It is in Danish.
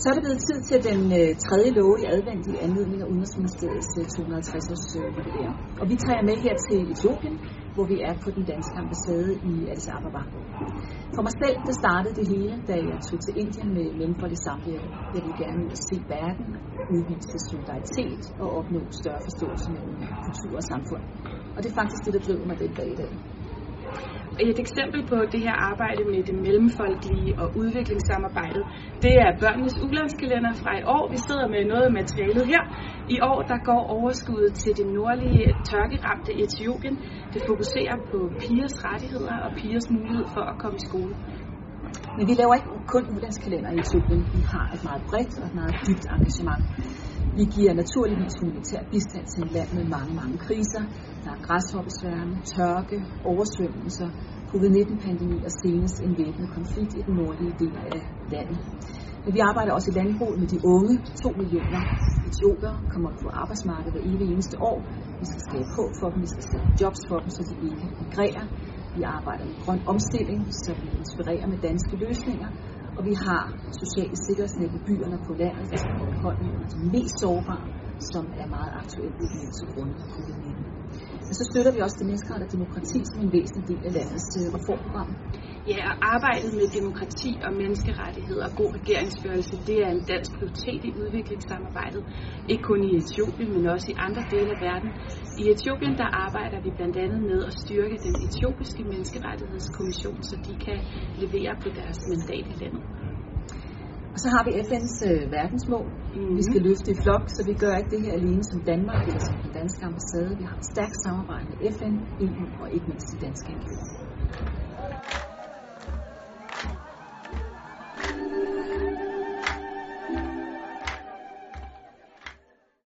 Så er det blevet tid til den øh, tredje lov i advendt i anledning af Udenrigsministeriets øh, 250-års øh, jubilæum. Og vi tager med her til Etiopien, hvor vi er på den danske ambassade i Addis Ababa. For mig selv, der startede det hele, da jeg tog til Indien med Mellemfolk i Zambia. Jeg ville gerne ud og se verden, udvise solidaritet og opnå større forståelse mellem kultur og samfund. Og det er faktisk det, der driver mig den dag i dag. Et eksempel på det her arbejde med det mellemfolkelige og udviklingssamarbejdet, det er børnenes ulandskalender fra i år. Vi sidder med noget af materialet her. I år der går overskuddet til det nordlige tørkeramte Etiopien. Det fokuserer på pigers rettigheder og pigers mulighed for at komme i skole. Men vi laver ikke kun ulandskalender i Etiopien. Vi har et meget bredt og et meget dybt engagement. Vi giver naturligvis humanitær bistand til et land med mange, mange kriser. Der er græshoppesværme, tørke, oversvømmelser, covid-19-pandemi og senest en væbnet konflikt i den nordlige del af landet. Men vi arbejder også i landbruget med de unge. 2 millioner etioper kommer på arbejdsmarkedet hver evig eneste år. Vi skal skabe håb for dem, vi skal skabe jobs for dem, så de ikke migrerer. Vi arbejder med grøn omstilling, så vi inspirerer med danske løsninger. Og vi har sociale sikkerhedsnet i byerne på landet, der skal holde hånden de mest sårbare, som er meget aktuelt i den til grund af covid-19. Men så støtter vi også det menneskerettighed og demokrati som en væsentlig del af landets øh, reformprogram. Ja, og arbejdet med demokrati og menneskerettigheder og god regeringsførelse, det er en dansk prioritet i udviklingssamarbejdet. Ikke kun i Etiopien, men også i andre dele af verden. I Etiopien der arbejder vi blandt andet med at styrke den etiopiske menneskerettighedskommission, så de kan levere på deres mandat i landet. Og så har vi FN's øh, verdensmål. Mm-hmm. Vi skal løfte i flok, så vi gør ikke det her alene som Danmark eller som den danske ambassade. Vi har et stærkt samarbejde med FN, EU og ikke mindst de danske NGO'er.